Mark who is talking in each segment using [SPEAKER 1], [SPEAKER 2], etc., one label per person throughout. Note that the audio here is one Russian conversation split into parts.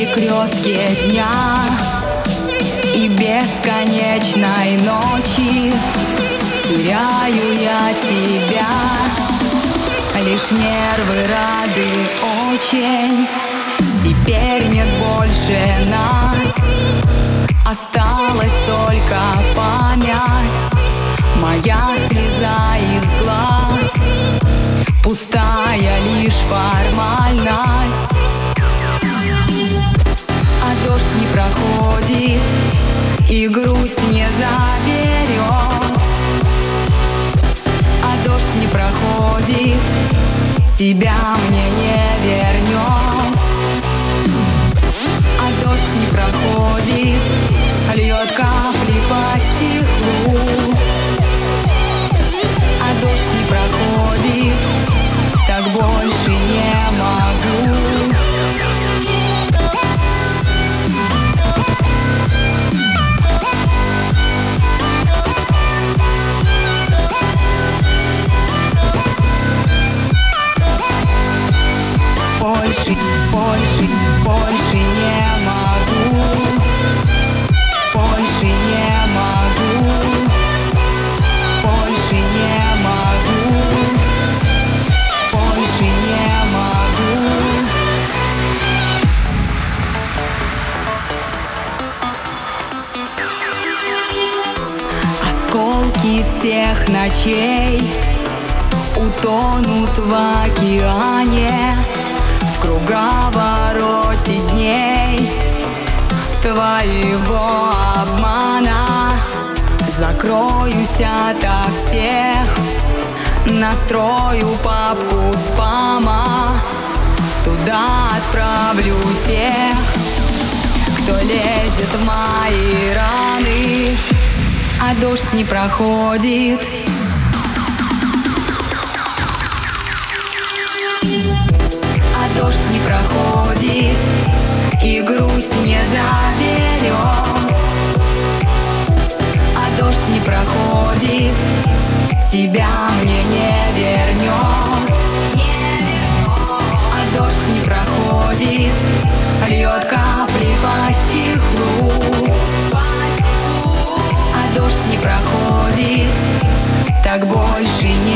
[SPEAKER 1] Перекрестке дня И бесконечной ночи Теряю я тебя. Лишь нервы рады очень Теперь нет больше нас. Осталась только память Моя слеза из глаз. Пустая лишь формальность Тебя мне не вернет. А дождь не проходит Льет капли Больше, больше, больше не могу. Больше не могу. Больше не могу. Больше не могу. Осколки всех ночей Утонут в океане круговороте дней Твоего обмана. Закроюсь ото всех Настрою папку спама. Туда отправлю тех Кто лезет в мои раны. А дождь не проходит Так больше не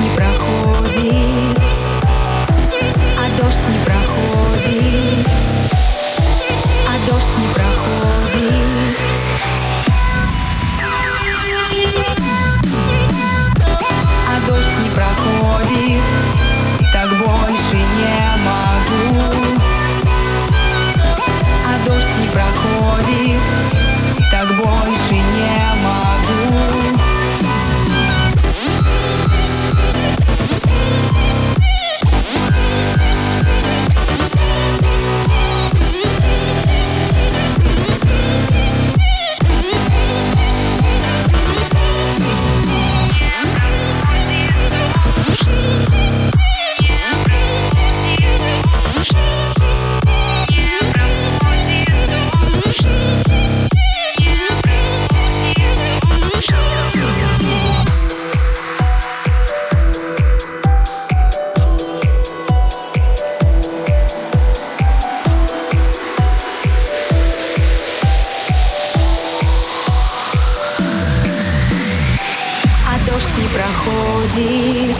[SPEAKER 1] не проходит дождь не проходит